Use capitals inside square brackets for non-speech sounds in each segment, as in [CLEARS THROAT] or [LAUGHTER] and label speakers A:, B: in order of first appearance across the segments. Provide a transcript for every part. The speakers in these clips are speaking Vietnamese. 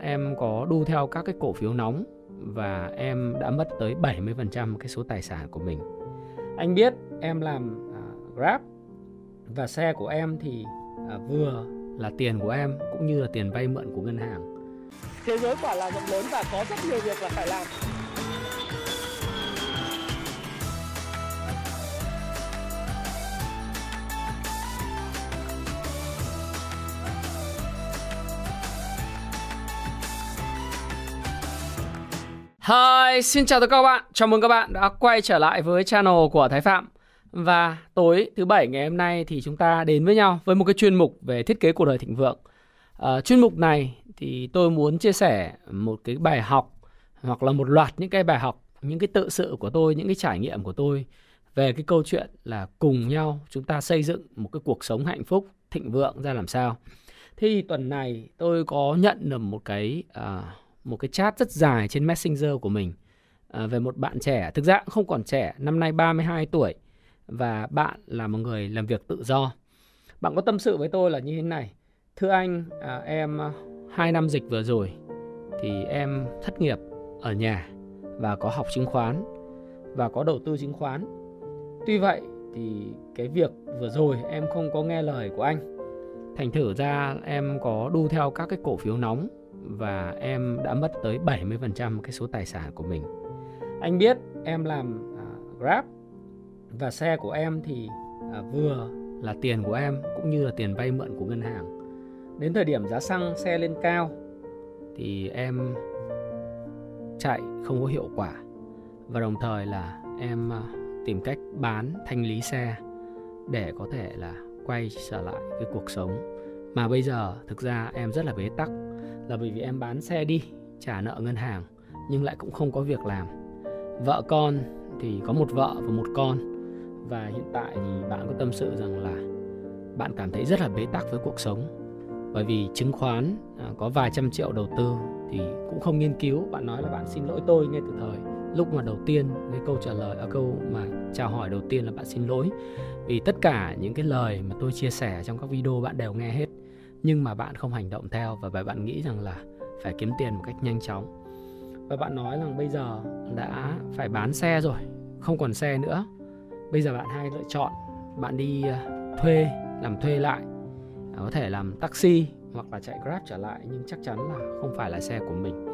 A: em có đu theo các cái cổ phiếu nóng và em đã mất tới 70% cái số tài sản của mình. Anh biết em làm uh, Grab và xe của em thì uh, vừa là tiền của em cũng như là tiền vay mượn của ngân hàng.
B: Thế giới quả là rộng lớn và có rất nhiều việc là phải làm.
A: Hi, xin chào tất cả các bạn. Chào mừng các bạn đã quay trở lại với channel của Thái Phạm. Và tối thứ bảy ngày hôm nay thì chúng ta đến với nhau với một cái chuyên mục về thiết kế cuộc đời thịnh vượng. À, chuyên mục này thì tôi muốn chia sẻ một cái bài học hoặc là một loạt những cái bài học, những cái tự sự của tôi, những cái trải nghiệm của tôi về cái câu chuyện là cùng nhau chúng ta xây dựng một cái cuộc sống hạnh phúc, thịnh vượng ra làm sao. Thì tuần này tôi có nhận được một cái uh, một cái chat rất dài trên Messenger của mình à, về một bạn trẻ, thực ra cũng không còn trẻ, năm nay 32 tuổi và bạn là một người làm việc tự do. Bạn có tâm sự với tôi là như thế này, thưa anh, à, em à, hai năm dịch vừa rồi thì em thất nghiệp ở nhà và có học chứng khoán và có đầu tư chứng khoán. Tuy vậy thì cái việc vừa rồi em không có nghe lời của anh. Thành thử ra em có đu theo các cái cổ phiếu nóng và em đã mất tới 70% cái số tài sản của mình. Anh biết em làm uh, Grab và xe của em thì uh, vừa là tiền của em cũng như là tiền vay mượn của ngân hàng. Đến thời điểm giá xăng xe lên cao thì em chạy không có hiệu quả và đồng thời là em uh, tìm cách bán thanh lý xe để có thể là quay trở lại cái cuộc sống mà bây giờ thực ra em rất là bế tắc là bởi vì em bán xe đi, trả nợ ngân hàng, nhưng lại cũng không có việc làm. Vợ con thì có một vợ và một con, và hiện tại thì bạn có tâm sự rằng là bạn cảm thấy rất là bế tắc với cuộc sống. Bởi vì chứng khoán à, có vài trăm triệu đầu tư thì cũng không nghiên cứu. Bạn nói là bạn xin lỗi tôi ngay từ thời, lúc mà đầu tiên cái câu trả lời ở câu mà chào hỏi đầu tiên là bạn xin lỗi. Vì tất cả những cái lời mà tôi chia sẻ trong các video bạn đều nghe hết nhưng mà bạn không hành động theo và bạn nghĩ rằng là phải kiếm tiền một cách nhanh chóng. Và bạn nói rằng bây giờ đã phải bán xe rồi, không còn xe nữa. Bây giờ bạn hai lựa chọn bạn đi ờ, thuê, làm thuê lại. À, có thể làm taxi hoặc là chạy grab trở lại, nhưng chắc chắn là không phải là xe của mình.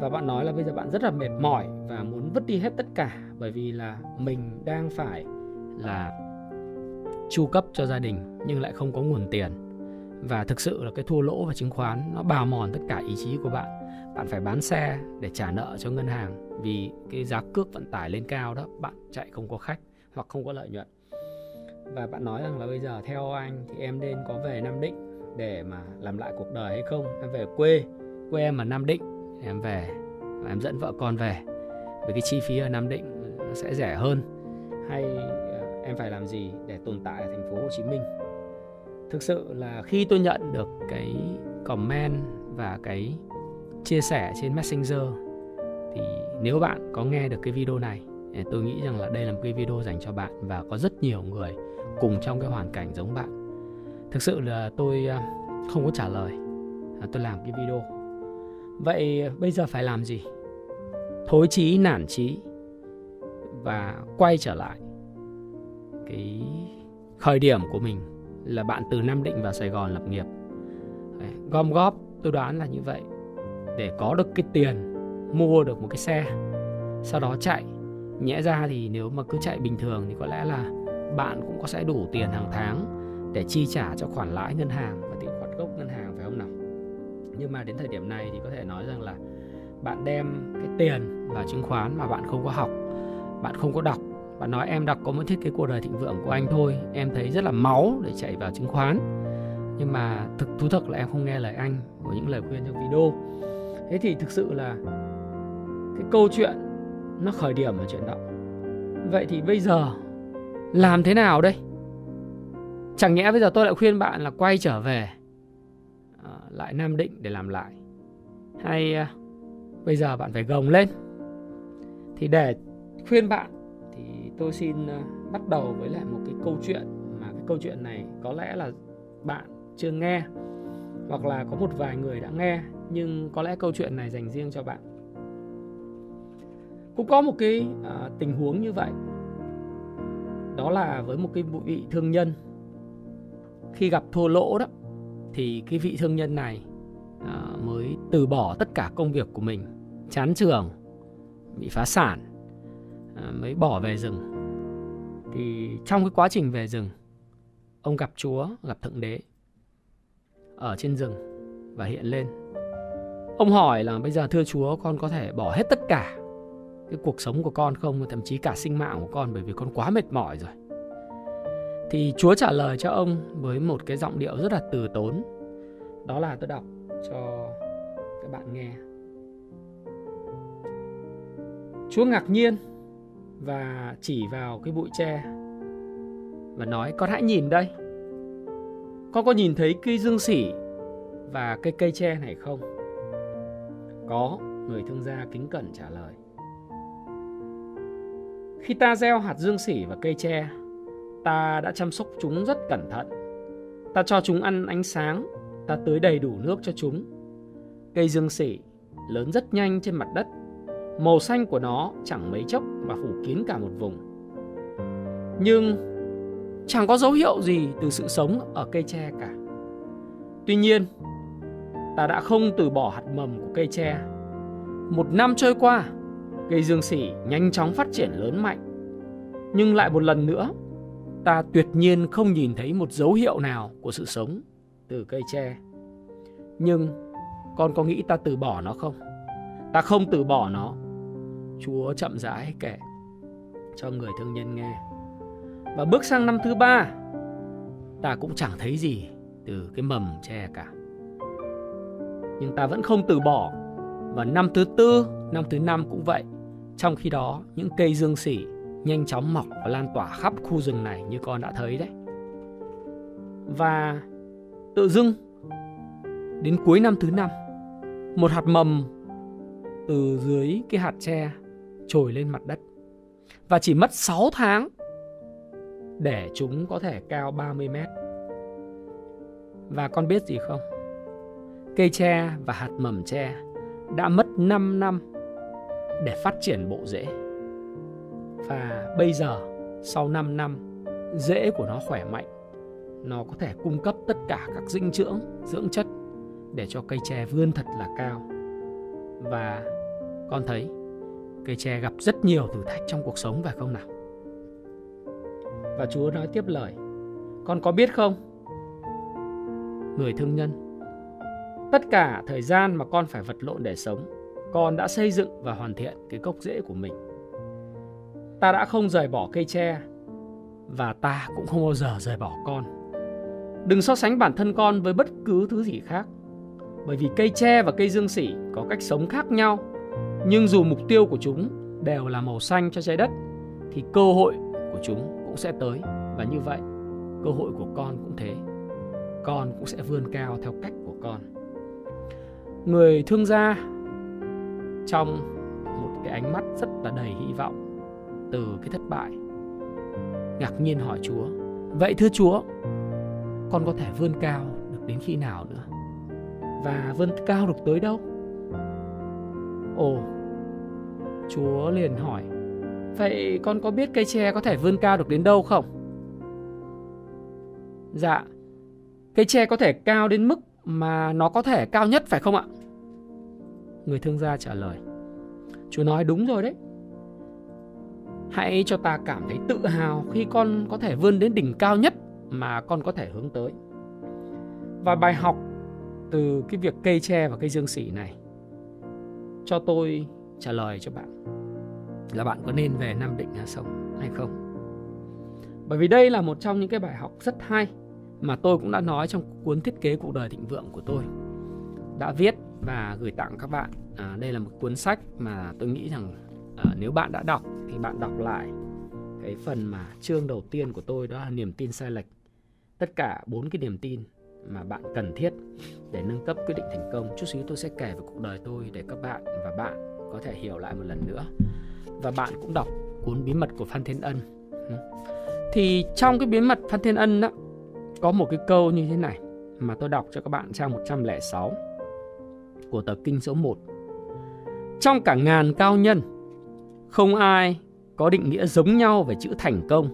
A: Và bạn nói là bây giờ bạn rất là mệt mỏi và muốn vứt đi hết tất cả bởi vì là mình đang phải là chu cấp cho gia đình nhưng lại không có nguồn tiền và thực sự là cái thua lỗ và chứng khoán nó bào mòn tất cả ý chí của bạn. Bạn phải bán xe để trả nợ cho ngân hàng vì cái giá cước vận tải lên cao đó, bạn chạy không có khách hoặc không có lợi nhuận. Và bạn nói rằng là bây giờ theo anh thì em nên có về Nam Định để mà làm lại cuộc đời hay không? Em về quê quê em ở Nam Định, em về và em dẫn vợ con về. Với cái chi phí ở Nam Định nó sẽ rẻ hơn. Hay ờ, em phải làm gì để tồn tại ở thành phố Hồ Chí Minh? Thực sự là khi tôi nhận được cái comment và cái chia sẻ trên messenger, thì nếu bạn có nghe được cái video này tôi nghĩ rằng là đây là một cái video dành cho bạn và có rất nhiều người cùng trong cái hoàn cảnh giống bạn. Thực sự là tôi à, không có trả lời à, tôi làm cái video. Vậy bây giờ phải làm gì? Thối chí, nản chí và quay trở lại cái khởi điểm của mình là bạn từ Nam Định vào Sài Gòn lập nghiệp. Đấy, gom góp tôi đoán là như vậy. Để có được cái tiền mua được một cái xe sau đó chạy. Nhẽ ra thì nếu mà cứ chạy bình thường thì có lẽ là bạn cũng có sẽ đủ tiền hàng tháng để chi trả cho khoản lãi ngân hàng và tiền khoản gốc ngân hàng phải không nào? Nhưng mà đến thời điểm này thì có thể nói rằng là bạn đem cái tiền vào chứng khoán mà bạn không có học bạn không có đọc bạn nói em đọc có một thiết kế cuộc đời thịnh vượng của anh thôi em thấy rất là máu để chạy vào chứng khoán. Nhưng mà thực thú thực là em không nghe lời anh của những lời khuyên trong video. Thế thì thực sự là cái câu chuyện nó khởi điểm ở chuyện đó. Vậy thì bây giờ làm thế nào đây? Chẳng nhẽ bây giờ tôi lại khuyên bạn là quay trở về à, lại nam định để làm lại. Hay à, bây giờ bạn phải gồng lên. Thì để khuyên bạn thì tôi xin ờ, bắt đầu với lại một cái câu chuyện mà cái câu chuyện này có lẽ là bạn chưa nghe hoặc là có một vài người đã nghe nhưng có lẽ câu chuyện này dành riêng cho bạn. Cũng có một cái à, tình huống như vậy. Đó là với một cái vị thương nhân. Khi gặp thua lỗ đó thì cái vị thương nhân này à, mới từ bỏ tất cả công việc của mình. Chán trường bị phá sản. À, mới bỏ về rừng. Thì trong cái quá trình về rừng, ông gặp chúa, gặp thượng đế ở trên rừng và hiện lên. Ông hỏi là bây giờ thưa chúa, con có thể bỏ hết tất cả cái cuộc sống của con không? Thậm chí cả sinh mạng của con, bởi vì con quá mệt mỏi rồi. Thì chúa trả lời cho ông với một cái giọng điệu rất là từ tốn. Đó là tôi đọc cho các bạn nghe. Chúa ngạc nhiên và chỉ vào cái bụi tre và nói, con hãy nhìn đây. Con có nhìn thấy cây dương sỉ và cây cây tre này không? Có, người thương gia kính cẩn trả lời. Khi ta gieo hạt dương sỉ và cây tre, ta đã chăm sóc chúng rất cẩn thận. Ta cho chúng ăn ánh sáng, ta tưới đầy đủ nước cho chúng. Cây dương sỉ lớn rất nhanh trên mặt đất màu xanh của nó chẳng mấy chốc mà phủ kín cả một vùng. Nhưng chẳng có dấu hiệu gì từ sự sống ở cây tre cả. Tuy nhiên, ta đã không từ bỏ hạt mầm của cây tre. Một năm trôi qua, cây dương sỉ nhanh chóng phát triển lớn mạnh. Nhưng lại một lần nữa, ta tuyệt nhiên không nhìn thấy một dấu hiệu nào của sự sống từ cây tre. Nhưng con có nghĩ ta từ bỏ nó không? Ta không từ bỏ nó chúa chậm rãi kể cho người thương nhân nghe. Và bước sang năm thứ ba, ta cũng chẳng thấy gì từ cái mầm tre cả. Nhưng ta vẫn không từ bỏ. Và năm thứ tư, năm thứ năm cũng vậy. Trong khi đó, những cây dương sỉ nhanh chóng mọc và lan tỏa khắp khu rừng này như con đã thấy đấy. Và tự dưng, đến cuối năm thứ năm, một hạt mầm từ dưới cái hạt tre trồi lên mặt đất và chỉ mất 6 tháng để chúng có thể cao 30 mét. Và con biết gì không? Cây tre và hạt mầm tre đã mất 5 năm để phát triển bộ rễ. Và bây giờ, sau 5 năm, rễ của nó khỏe mạnh. Nó có thể cung cấp tất cả các dinh dưỡng, dưỡng chất để cho cây tre vươn thật là cao. Và con thấy cây tre gặp rất nhiều thử thách trong cuộc sống phải không nào? Và Chúa nói tiếp lời, con có biết không? Người thương nhân, tất cả thời gian mà con phải vật lộn để sống, con đã xây dựng và hoàn thiện cái gốc rễ của mình. Ta đã không rời bỏ cây tre và ta cũng không bao giờ rời bỏ con. Đừng so sánh bản thân con với bất cứ thứ gì khác. Bởi vì cây tre và cây dương sỉ có cách sống khác nhau nhưng dù mục tiêu của chúng đều là màu xanh cho trái đất, thì cơ hội của chúng cũng sẽ tới và như vậy, cơ hội của con cũng thế. Con cũng sẽ vươn cao theo cách của con. Người thương gia trong một cái ánh mắt rất là đầy hy vọng từ cái thất bại, ngạc nhiên hỏi Chúa, Vậy thưa Chúa, Con có thể vươn cao được đến khi nào nữa Và vươn cao được tới đâu Ồ, Chúa liền hỏi, vậy con có biết cây tre có thể vươn cao được đến đâu không? Dạ, cây tre có thể cao đến mức mà nó có thể cao nhất phải không ạ? Người thương gia trả lời, Chúa nói đúng rồi đấy. Hãy cho ta cảm thấy tự hào khi con có thể vươn đến đỉnh cao nhất mà con có thể hướng tới. Và bài học từ cái việc cây tre và cây dương sỉ này cho tôi trả lời cho bạn là bạn có nên về Nam Định Hà sống hay không. Bởi vì đây là một trong những cái bài học rất hay mà tôi cũng đã nói trong cuốn thiết kế cuộc đời thịnh vượng của tôi đã viết và gửi tặng các bạn. À, đây là một cuốn sách mà tôi nghĩ rằng à, nếu bạn đã đọc thì bạn đọc lại cái phần mà chương đầu tiên của tôi đó là niềm tin sai lệch. Tất cả bốn cái niềm tin mà bạn cần thiết để nâng cấp quyết định thành công. Chút xíu tôi sẽ kể về cuộc đời tôi để các bạn và bạn có thể hiểu lại một lần nữa. Và bạn cũng đọc cuốn bí mật của Phan Thiên Ân. Ừ. Thì trong cái bí mật Phan Thiên Ân đó, có một cái câu như thế này mà tôi đọc cho các bạn trang 106. của tờ kinh số 1. Trong cả ngàn cao nhân, không ai có định nghĩa giống nhau về chữ thành công,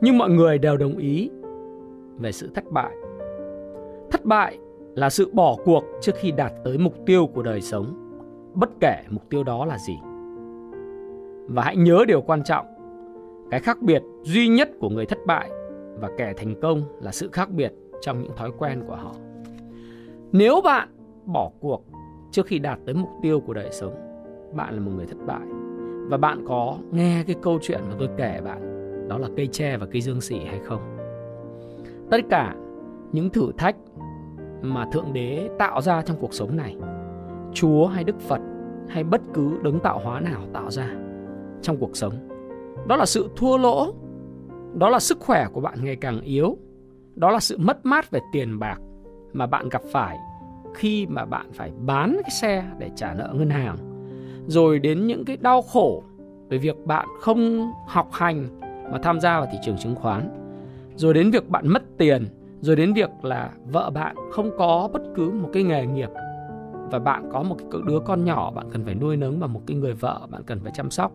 A: nhưng mọi người đều đồng ý về sự thất bại. Thất bại là sự bỏ cuộc trước khi đạt tới mục tiêu của đời sống, bất kể mục tiêu đó là gì. Và hãy nhớ điều quan trọng, cái khác biệt duy nhất của người thất bại và kẻ thành công là sự khác biệt trong những thói quen của họ. Nếu bạn bỏ cuộc trước khi đạt tới mục tiêu của đời sống, bạn là một người thất bại. Và bạn có nghe cái câu chuyện mà tôi kể bạn, đó là cây tre và cây dương xỉ hay không? Tất cả những thử thách mà Thượng Đế tạo ra trong cuộc sống này, Chúa hay Đức Phật hay bất cứ đấng tạo hóa nào tạo ra trong cuộc sống, đó là sự thua lỗ, đó là sức khỏe của bạn ngày càng yếu, đó là sự mất mát về tiền bạc mà bạn gặp phải khi mà bạn phải bán cái xe để trả nợ ngân hàng. Rồi đến những cái đau khổ về việc bạn không học hành mà tham gia vào thị trường chứng khoán. Rồi đến việc bạn mất tiền rồi đến việc là vợ bạn không có bất cứ một cái nghề nghiệp và bạn có một cái đứa con nhỏ bạn cần phải nuôi nấng và một cái người vợ bạn cần phải chăm sóc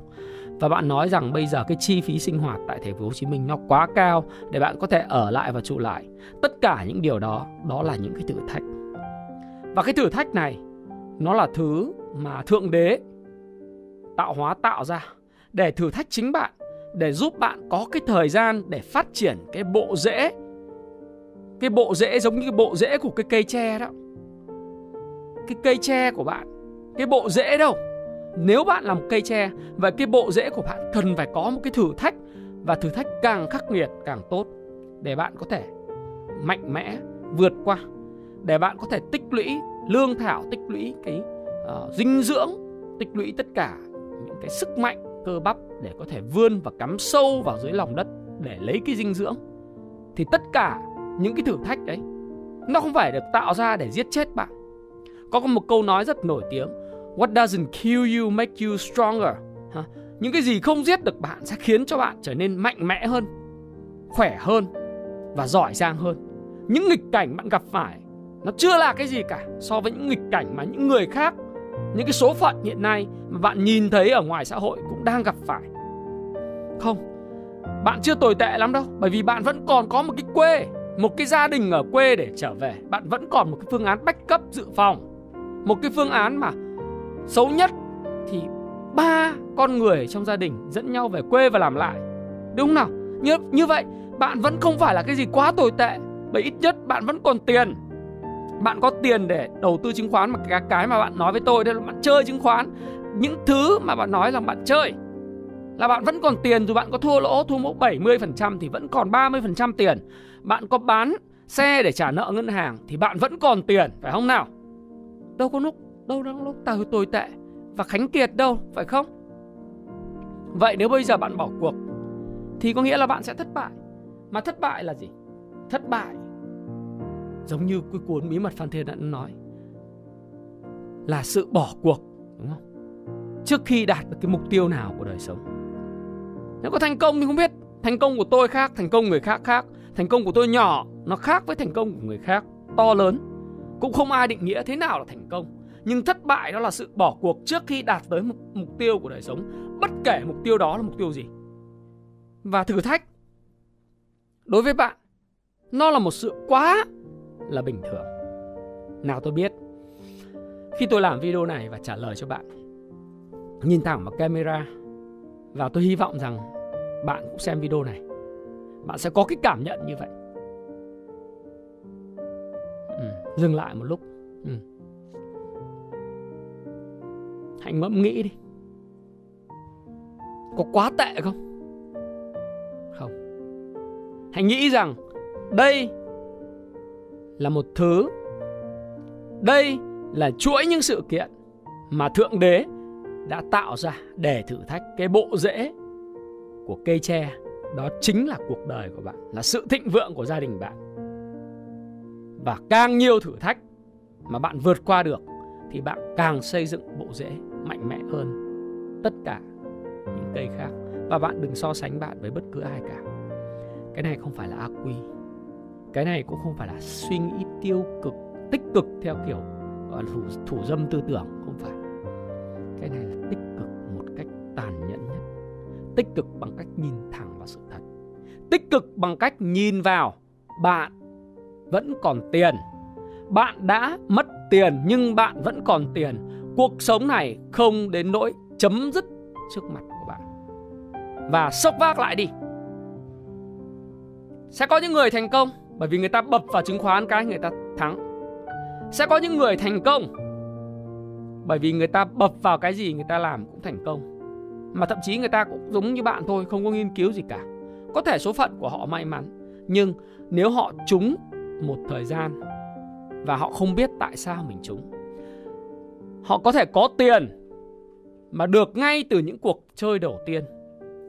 A: và bạn nói rằng bây giờ cái chi phí sinh hoạt tại thành phố Hồ Chí Minh nó quá cao để bạn có thể ở lại và trụ lại. Tất cả những điều đó đó là những cái thử thách. Và cái thử thách này nó là thứ mà thượng đế tạo hóa tạo ra để thử thách chính bạn, để giúp bạn có cái thời gian để phát triển cái bộ rễ. Cái bộ rễ giống như cái bộ rễ của cái cây tre đó. Cái cây tre của bạn, cái bộ rễ đâu? Nếu bạn là một cây tre vậy cái bộ rễ của bạn cần phải có một cái thử thách. Và thử thách càng khắc nghiệt càng tốt. Để bạn có thể mạnh mẽ vượt qua. Để bạn có thể tích lũy lương thảo tích lũy cái uh, dinh dưỡng tích lũy tất cả những cái sức mạnh cơ bắp để có thể vươn và cắm sâu vào dưới lòng đất để lấy cái dinh dưỡng. Thì tất cả những cái thử thách đấy nó không phải được tạo ra để giết chết bạn có một câu nói rất nổi tiếng What doesn't kill you make you stronger. Ha? Những cái gì không giết được bạn sẽ khiến cho bạn trở nên mạnh mẽ hơn, khỏe hơn và giỏi giang hơn. Những nghịch cảnh bạn gặp phải nó chưa là cái gì cả so với những nghịch cảnh mà những người khác, những cái số phận hiện nay mà bạn nhìn thấy ở ngoài xã hội cũng đang gặp phải. Không, bạn chưa tồi tệ lắm đâu, bởi vì bạn vẫn còn có một cái quê, một cái gia đình ở quê để trở về. Bạn vẫn còn một cái phương án backup dự phòng. Một cái phương án mà Xấu nhất thì ba con người trong gia đình dẫn nhau về quê và làm lại. Đúng không nào? Như, như vậy bạn vẫn không phải là cái gì quá tồi tệ Bởi ít nhất bạn vẫn còn tiền Bạn có tiền để đầu tư chứng khoán Mà cái, cái mà bạn nói với tôi đây là bạn chơi chứng khoán Những thứ mà bạn nói là bạn chơi Là bạn vẫn còn tiền Dù bạn có thua lỗ thua mốc 70% Thì vẫn còn 30% tiền bạn có bán xe để trả nợ ngân hàng Thì bạn vẫn còn tiền Phải không nào? Đâu có lúc đâu đang lúc tao tồi tệ và khánh kiệt đâu phải không? Vậy nếu bây giờ bạn bỏ cuộc thì có nghĩa là bạn sẽ thất bại. Mà thất bại là gì? Thất bại giống như cái cuốn bí mật phan thiên đã nói là sự bỏ cuộc đúng không? Trước khi đạt được cái mục tiêu nào của đời sống. Nếu có thành công thì không biết thành công của tôi khác thành công người khác khác thành công của tôi nhỏ nó khác với thành công của người khác to lớn. Cũng không ai định nghĩa thế nào là thành công nhưng thất bại đó là sự bỏ cuộc trước khi đạt tới mục, mục tiêu của đời sống. Bất kể mục tiêu đó là mục tiêu gì. Và thử thách đối với bạn nó là một sự quá là bình thường. Nào tôi biết khi tôi làm video này và trả lời cho bạn nhìn thẳng vào camera và tôi hy vọng rằng bạn cũng xem video này bạn sẽ có cái cảm nhận như vậy. Ừ, dừng lại một lúc. Ừ. Hãy ngẫm nghĩ đi. Có quá tệ không? Không. Hãy nghĩ rằng Đây Là một thứ Đây là chuỗi những sự kiện Mà Thượng Đế Đã tạo ra để thử thách Cái bộ rễ Của cây tre. Đó chính là cuộc đời của bạn Là sự thịnh vượng của gia đình bạn. Và càng nhiều thử thách Mà bạn vượt qua được Thì bạn càng xây dựng bộ rễ mạnh mẽ hơn tất cả những cây khác. Và bạn đừng so sánh bạn với bất cứ ai cả. Cái này không phải là ác quy. Cái này cũng không phải là suy nghĩ tiêu cực tích cực theo kiểu thủ, thủ dâm tư tưởng không phải. Cái này là tích cực một cách tàn nhẫn nhất tích cực bằng cách nhìn thẳng tích cực bằng cách nhìn vào, bạn vẫn còn tiền. Bạn đã mất tiền nhưng bạn vẫn còn tiền. Cuộc sống này không đến nỗi chấm dứt trước mặt của bạn. Và sốc vác lại đi. Sẽ có những người thành công bởi vì người ta bập vào chứng khoán cái người ta thắng. Sẽ có những người thành công bởi vì người ta bập vào cái gì người ta làm cũng thành công. Mà thậm chí người ta cũng giống như bạn thôi, không có nghiên cứu gì cả có thể số phận của họ may mắn, nhưng nếu họ trúng một thời gian và họ không biết tại sao mình trúng, họ có thể có tiền mà được ngay từ những cuộc chơi đầu tiên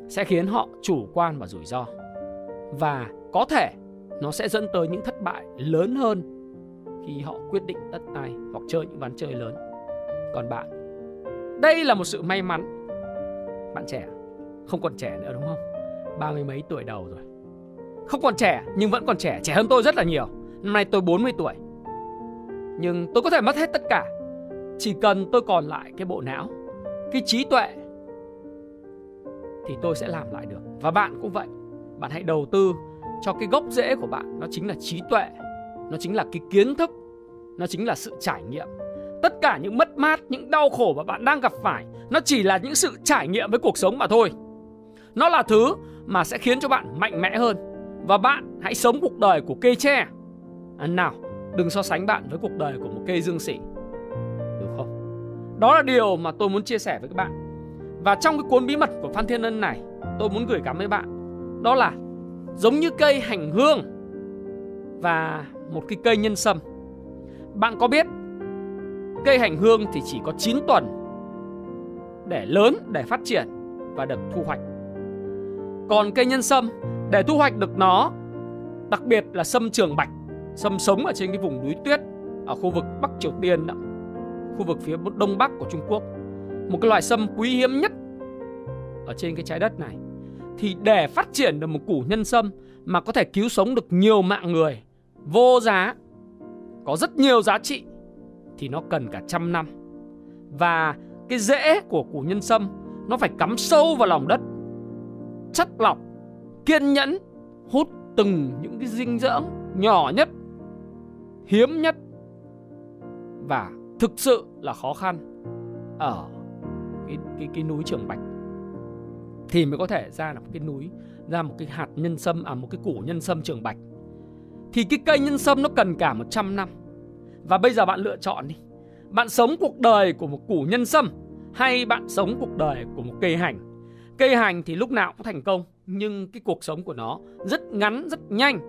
A: sẽ khiến họ chủ quan và rủi ro. Và có thể nó sẽ dẫn tới những thất bại lớn hơn khi họ quyết định tất tay hoặc chơi những ván chơi lớn. Còn bạn, đây là một sự may mắn. Bạn trẻ, không còn trẻ nữa, đúng không? Ba mươi mấy tuổi đầu rồi. Không còn trẻ, nhưng vẫn còn trẻ trẻ hơn tôi rất là nhiều. Năm nay tôi 40 tuổi. Nhưng tôi có thể mất hết tất cả. Chỉ cần tôi còn lại cái bộ não, cái trí tuệ, thì tôi sẽ làm lại được. Và bạn cũng vậy. Bạn hãy đầu tư cho cái gốc rễ của bạn, nó chính là trí tuệ, nó chính là cái kiến thức, nó chính là sự trải nghiệm. Tất cả những mất mát, những đau khổ mà bạn đang gặp phải, nó chỉ là những sự trải nghiệm với cuộc sống mà thôi. Nó là thứ mà sẽ khiến cho bạn mạnh mẽ hơn. Và bạn hãy sống cuộc đời của cây tre. À, nào đừng so sánh bạn với cuộc đời của một cây dương xỉ được không? Đó là điều mà tôi muốn chia sẻ với các bạn. Và trong cái cuốn bí mật của phan thiên ân này tôi muốn gửi gắm với bạn. Đó là giống như cây hành hương và một cái cây nhân sâm. Bạn có biết cây hành hương thì chỉ có 9 tuần để lớn, để phát triển và được thu hoạch. Còn cây nhân sâm để thu hoạch được nó, đặc biệt là sâm trường bạch, sâm sống ở trên cái vùng núi tuyết ở khu vực Bắc Triều Tiên đó, khu vực phía đông bắc của Trung Quốc. Một cái loại sâm quý hiếm nhất ở trên cái trái đất này. Thì để phát triển được một củ nhân sâm mà có thể cứu sống được nhiều mạng người vô giá, có rất nhiều giá trị thì nó cần cả trăm năm. Và cái rễ của củ nhân sâm nó phải cắm sâu vào lòng đất, chất lọc, kiên nhẫn, hút từng những cái dinh dưỡng nhỏ nhất, hiếm nhất và thực sự là khó khăn ở cái cái cái núi Trường Bạch thì mới có thể ra là một cái núi ra một cái hạt nhân sâm à một cái củ nhân sâm Trường Bạch. Thì cái cây nhân sâm nó cần cả 100 năm. Và bây giờ bạn lựa chọn đi. Bạn sống cuộc đời của một củ nhân sâm hay bạn sống cuộc đời của một cây hành. Cây hành thì lúc nào cũng thành công nhưng cái cuộc sống của nó rất ngắn, rất nhanh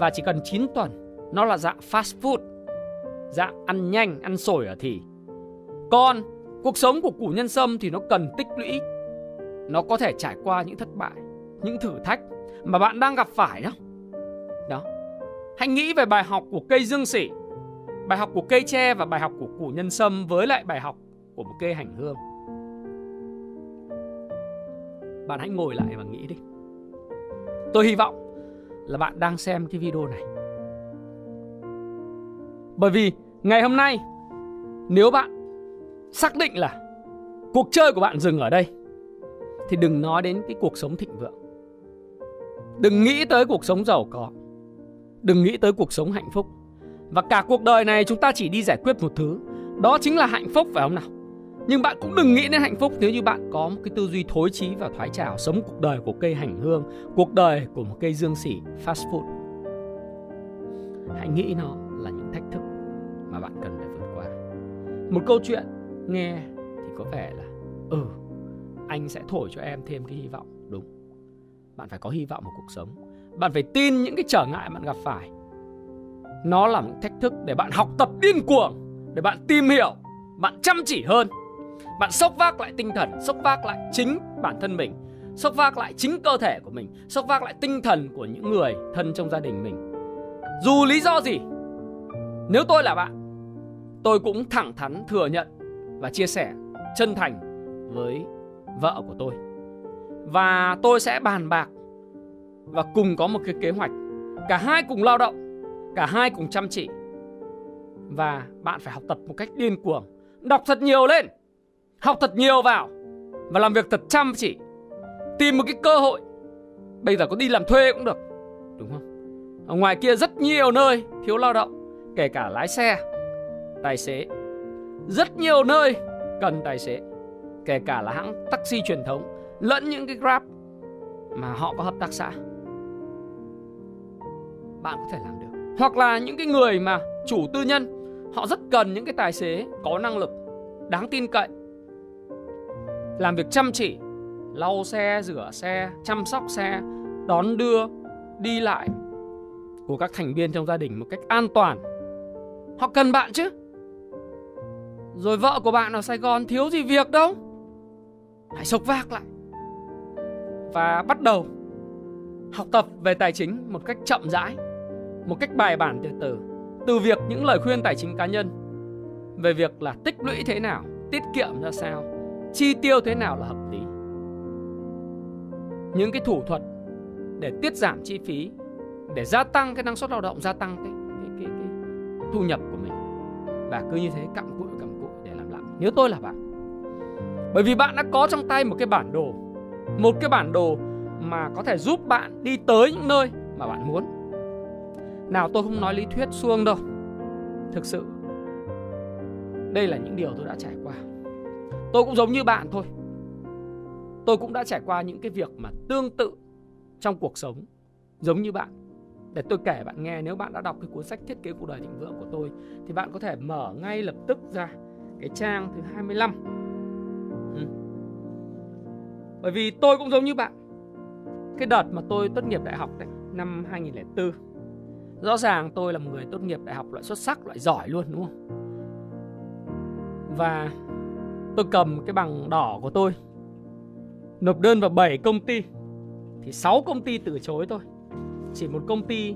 A: và chỉ cần 9 tuần. Nó là dạng fast food, dạng ăn nhanh, ăn sổi ở thì. Còn cuộc sống của củ nhân sâm thì nó cần tích lũy. Nó có thể trải qua những thất bại, những thử thách mà bạn đang gặp phải đó. Đó. Hãy nghĩ về bài học của cây dương sỉ Bài học của cây tre và bài học của củ nhân sâm với lại bài học của một cây hành hương. Bạn hãy ngồi lại và nghĩ đi. Tôi hy vọng là bạn đang xem cái video này. Bởi vì ngày hôm nay, nếu bạn xác định là cuộc chơi của bạn dừng ở đây, thì đừng nói đến cái cuộc sống thịnh vượng. Đừng nghĩ tới cuộc sống giàu có. Đừng nghĩ tới cuộc sống hạnh phúc và cả cuộc đời này chúng ta chỉ đi giải quyết một thứ Đó chính là hạnh phúc, phải không nào nhưng bạn cũng đừng nghĩ đến hạnh phúc nếu như bạn có một cái tư duy thối chí và thoái trào Sống cuộc đời của cây hành hương Cuộc đời của một cây dương sỉ fast food. Hãy nghĩ nó là những thách thức mà bạn cần phải vượt qua. Một câu chuyện nghe thì có vẻ là Ừ, anh sẽ thổi cho em thêm cái hy vọng. Đúng. Bạn phải có hy vọng vào cuộc sống. Bạn phải tin những cái trở ngại bạn gặp phải. Nó là một thách thức để bạn học tập điên cuồng để bạn tìm hiểu bạn chăm chỉ hơn bạn sốc vác lại tinh thần, sốc vác lại chính bản thân mình, sốc vác lại chính cơ thể của mình, sốc vác lại tinh thần của những người thân trong gia đình mình. Dù lý do gì, nếu tôi là bạn, tôi cũng thẳng thắn thừa nhận và chia sẻ chân thành với vợ của tôi. Và tôi sẽ bàn bạc và cùng có một cái kế hoạch. Cả hai cùng lao động, cả hai cùng chăm chỉ. Và bạn phải học tập một cách điên cuồng, đọc thật nhiều lên học thật nhiều vào và làm việc thật chăm chỉ. Tìm một cái cơ hội. Bây giờ có đi làm thuê cũng được, đúng không? Ở ngoài kia rất nhiều nơi thiếu lao động, kể cả lái xe, tài xế. Rất nhiều nơi cần tài xế, kể cả là hãng taxi truyền thống lẫn những cái grab mà họ có hợp tác xã. Bạn có thể làm được. Hoặc là những cái người mà chủ tư nhân, họ rất cần những cái tài xế có năng lực, đáng tin cậy làm việc chăm chỉ, lau xe, rửa xe, chăm sóc xe, đón đưa, đi lại của các thành viên trong gia đình một cách an toàn. Họ cần bạn chứ. Rồi vợ của bạn ở sài gòn thiếu gì việc đâu. Hãy sộc vác lại. Và bắt đầu học tập về tài chính một cách chậm rãi, một cách bài bản từ từ. Từ việc những lời khuyên tài chính cá nhân về việc là tích lũy thế nào, tiết kiệm ra sao chi tiêu thế nào là hợp lý? Những cái thủ thuật để tiết giảm chi phí để gia tăng cái năng suất lao động gia tăng cái cái cái, cái thu nhập của mình và cứ như thế cặm cụi cặm cụi để làm lại. Nếu tôi là bạn bởi vì bạn đã có trong tay một cái bản đồ một cái bản đồ mà có thể giúp bạn đi tới những nơi mà bạn muốn. Nào tôi không nói lý thuyết xuông đâu. Thực sự đây là những điều tôi đã trải qua tôi cũng giống như bạn thôi. Tôi cũng đã trải qua những cái việc mà tương tự trong cuộc sống, giống như bạn. Để tôi kể bạn nghe, nếu bạn đã đọc cái cuốn sách thiết kế cuộc đời thịnh vượng của tôi, thì bạn có thể mở ngay lập tức ra cái trang thứ 25 ừ. bởi vì tôi cũng giống như bạn. Cái đợt mà tôi tốt nghiệp đại học đấy, năm 2004 rõ ràng tôi là một người tốt nghiệp đại học loại xuất sắc, loại giỏi luôn, đúng không? Và tôi cầm cái bằng đỏ của tôi, nộp đơn vào 7 công ty, thì 6 công ty từ chối tôi chỉ một công ty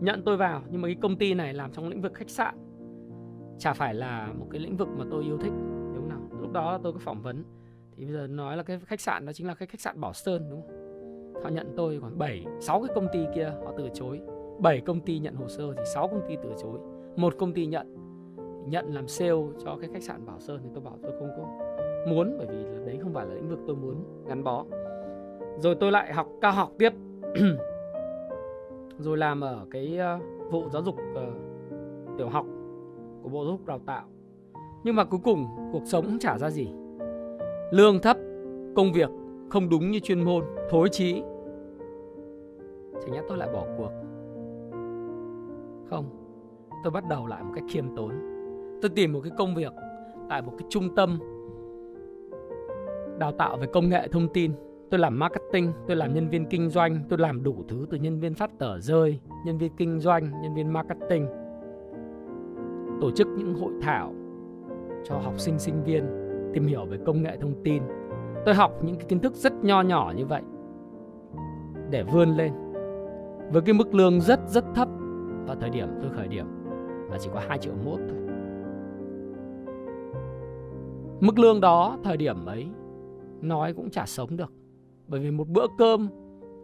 A: nhận tôi vào, nhưng mà cái công ty này làm trong lĩnh vực khách sạn. Chả phải là một cái lĩnh vực mà tôi yêu thích, đúng nào? Lúc đó tôi có phỏng vấn, thì bây giờ nói là cái khách sạn đó chính là cái khách sạn Bảo Sơn, đúng không? Họ nhận tôi còn 7 6 cái công ty kia họ từ chối. 7 công ty nhận hồ sơ thì 6 công ty từ chối. Một công ty nhận nhận làm sale cho cái khách sạn Bảo Sơn thì tôi bảo tôi không có muốn bởi vì là đấy không phải là lĩnh vực tôi muốn gắn bó. Rồi tôi lại học cao học tiếp. [CLEARS THROAT] Rồi làm ở cái ờ, vụ giáo dục uh, tiểu học của bộ giáo dục đào tạo. Nhưng mà cuối cùng cuộc sống cũng chả ra gì. Lương thấp công việc không đúng như chuyên môn thối chí. Chẳng nhẽ tôi lại bỏ cuộc? Không tôi bắt đầu lại một cách khiêm tốn. Tôi tìm một cái công việc tại một cái trung tâm đào tạo về công nghệ thông tin. Tôi làm marketing, tôi làm nhân viên kinh doanh, tôi làm đủ thứ từ nhân viên phát tờ rơi, nhân viên kinh doanh, nhân viên marketing. Tổ chức những hội thảo cho học sinh sinh viên tìm hiểu về công nghệ thông tin. Tôi học những cái kiến thức rất nho nhỏ như vậy để vươn lên với cái mức lương rất rất thấp vào thời điểm tôi khởi điểm là chỉ có 2 triệu mốt thôi. Mức lương đó thời điểm ấy nói cũng chả sống được bởi vì một bữa cơm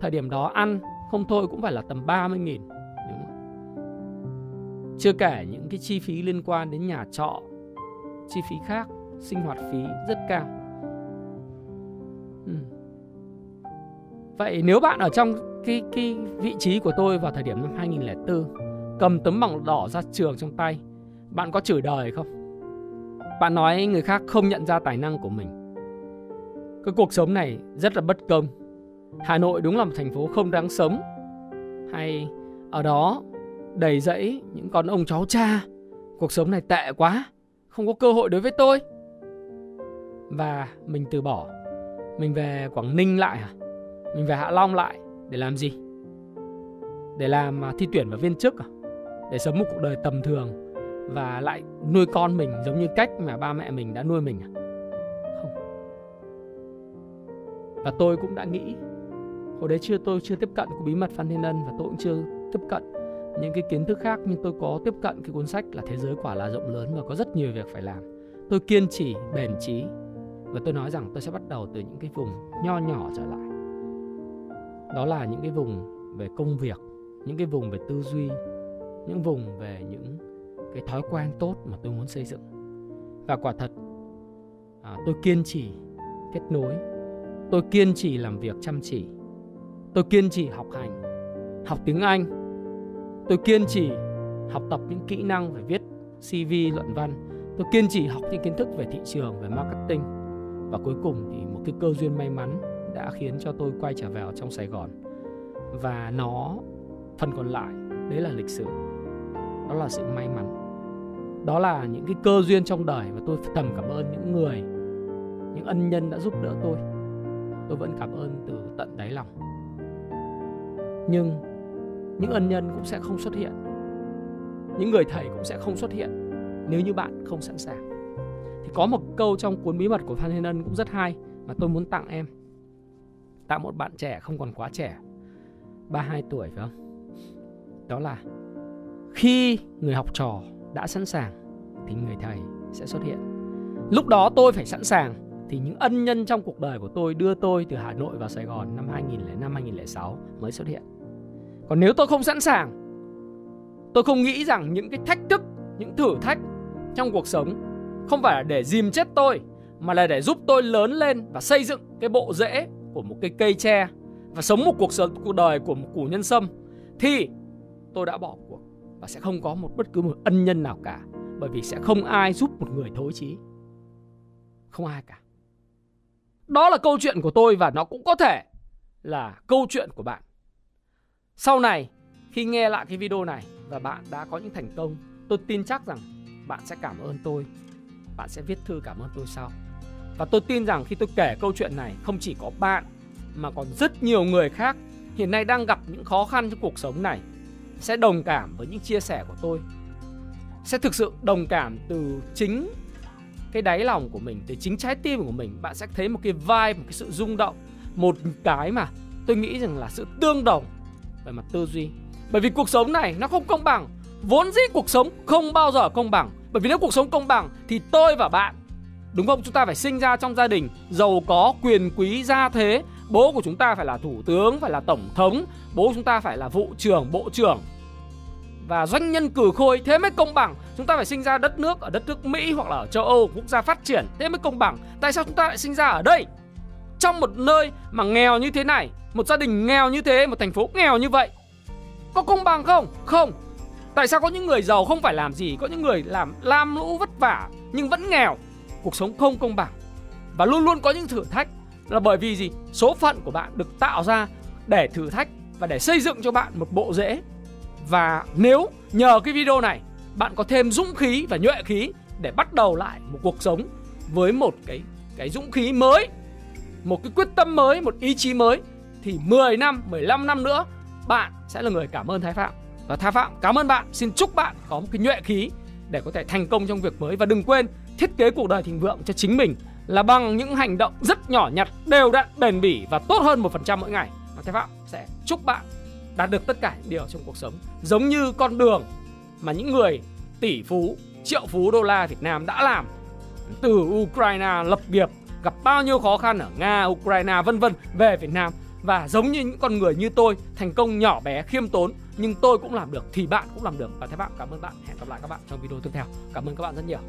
A: thời điểm đó ăn không thôi cũng phải là tầm 30 nghìn đúng không? Chưa kể những cái chi phí liên quan đến nhà trọ, chi phí khác, sinh hoạt phí rất cao. Ừ. Vậy nếu bạn ở trong cái cái vị trí của tôi vào thời điểm năm 2004 cầm tấm bằng đỏ ra trường trong tay, bạn có chửi đời không? Bạn nói người khác không nhận ra tài năng của mình cái cuộc sống này rất là bất công. Hà Nội đúng là một thành phố không đáng sống. Hay ở đó đầy rẫy những con ông cháu cha. Cuộc sống này tệ quá, Không có cơ hội đối với tôi. Và mình từ bỏ. Mình về Quảng Ninh lại à Mình về Hạ Long lại Để làm gì? Để làm à, thi tuyển vào viên chức à? Để sống một cuộc đời tầm thường Và lại nuôi con mình giống như cách mà ba mẹ mình đã nuôi mình à? Và tôi cũng đã nghĩ hồi đấy chưa tôi chưa tiếp cận của bí mật Phan Thiên Ân và tôi cũng chưa tiếp cận những cái kiến thức khác nhưng tôi có tiếp cận cái cuốn sách là thế giới quả là rộng lớn và có rất nhiều việc phải làm. Tôi kiên trì bền trí và tôi nói rằng tôi sẽ bắt đầu từ những cái vùng nho nhỏ trở lại. Đó là những cái vùng về công việc những cái vùng về tư duy những vùng về những cái thói quen tốt mà tôi muốn xây dựng. Và quả thật à, tôi kiên trì kết nối tôi kiên trì làm việc chăm chỉ. Tôi kiên trì học hành, học tiếng anh. Tôi kiên trì học tập những kỹ năng về viết cv luận văn. Tôi kiên trì học những kiến thức về thị trường, về marketing. Và cuối cùng thì một cái cơ duyên may mắn đã khiến cho tôi quay trở vào trong sài gòn. Và nó, phần còn lại, đấy là lịch sử. Đó là sự may mắn. Đó là những cái cơ duyên trong đời và tôi thầm cảm ơn những người, những ân nhân đã giúp đỡ tôi tôi vẫn cảm ơn từ tận đáy lòng. Nhưng những ân nhân cũng sẽ không xuất hiện. Những người thầy cũng sẽ không xuất hiện nếu như bạn không sẵn sàng. Thì có một câu trong cuốn bí mật của phan thiên ân cũng rất hay mà tôi muốn tặng em. Tặng một bạn trẻ không còn quá trẻ 32 tuổi, phải không? Đó là khi người học trò đã sẵn sàng thì người thầy sẽ xuất hiện. Lúc đó tôi phải sẵn sàng thì những ân nhân trong cuộc đời của tôi đưa tôi từ Hà Nội vào Sài Gòn năm 2005 2006 mới xuất hiện. Còn nếu tôi không sẵn sàng, tôi không nghĩ rằng những cái thách thức, những thử thách trong cuộc sống không phải là để dìm chết tôi mà là để giúp tôi lớn lên và xây dựng cái bộ rễ của một cái cây tre và sống một cuộc sống cuộc đời của một củ nhân sâm thì tôi đã bỏ cuộc và sẽ không có một bất cứ một ân nhân nào cả bởi vì sẽ không ai giúp một người thối chí không ai cả đó là câu chuyện của tôi và nó cũng có thể là câu chuyện của bạn. Sau này, khi nghe lại cái video này và bạn đã có những thành công, tôi tin chắc rằng bạn sẽ cảm ơn tôi. Bạn sẽ viết thư cảm ơn tôi sau. Và tôi tin rằng khi tôi kể câu chuyện này, không chỉ có bạn, mà còn rất nhiều người khác hiện nay đang gặp những khó khăn trong cuộc sống này sẽ đồng cảm với những chia sẻ của tôi, sẽ thực sự đồng cảm từ chính cái đáy lòng của mình từ chính trái tim của mình, bạn sẽ thấy một cái vibe, một cái sự rung động. Một cái mà tôi nghĩ rằng là sự tương đồng về mặt tư duy. Bởi vì cuộc sống này nó không công bằng. Vốn dĩ cuộc sống không bao giờ công bằng. Bởi vì nếu cuộc sống công bằng thì tôi và bạn, đúng không? Chúng ta phải sinh ra trong gia đình giàu có, quyền quý, gia thế. Bố của chúng ta phải là thủ tướng, phải là tổng thống. Bố chúng ta phải là vụ trưởng, bộ trưởng và doanh nhân cử khôi thế mới công bằng. Chúng ta phải sinh ra đất nước ở đất nước mỹ hoặc là ở châu âu, quốc gia phát triển thế mới công bằng. Tại sao chúng ta lại sinh ra ở đây? Trong một nơi mà nghèo như thế này, một gia đình nghèo như thế, một thành phố nghèo như vậy, có công bằng không? Không. Tại sao có những người giàu không phải làm gì, có những người làm lam lũ vất vả nhưng vẫn nghèo? Cuộc sống không công bằng. Và luôn luôn có những thử thách là bởi vì gì? Số phận của bạn được tạo ra để thử thách và để xây dựng cho bạn một bộ rễ và nếu nhờ cái video này bạn có thêm dũng khí và nhuệ khí để bắt đầu lại một cuộc sống với một cái cái dũng khí mới, một cái quyết tâm mới, một ý chí mới thì 10 năm, 15 năm nữa bạn sẽ là người cảm ơn Thái Phạm. Và Thái Phạm cảm ơn bạn, xin chúc bạn có một cái nhuệ khí để có thể thành công trong việc mới và đừng quên thiết kế cuộc đời thịnh vượng cho chính mình là bằng những hành động rất nhỏ nhặt, đều đặn, bền bỉ và tốt hơn 1% mỗi ngày. Và Thái Phạm sẽ chúc bạn đạt được tất cả những điều trong cuộc sống. Giống như con đường mà những người tỷ phú triệu phú đô la Việt Nam đã làm từ Ukraine lập nghiệp gặp bao nhiêu khó khăn ở Nga, Ukraine vân vân về Việt Nam. Và giống như những con người như tôi thành công nhỏ bé khiêm tốn nhưng tôi cũng làm được thì bạn cũng làm được. Và thế bạn cảm ơn bạn. Hẹn gặp lại các bạn trong video tiếp theo. Cảm ơn các bạn rất nhiều.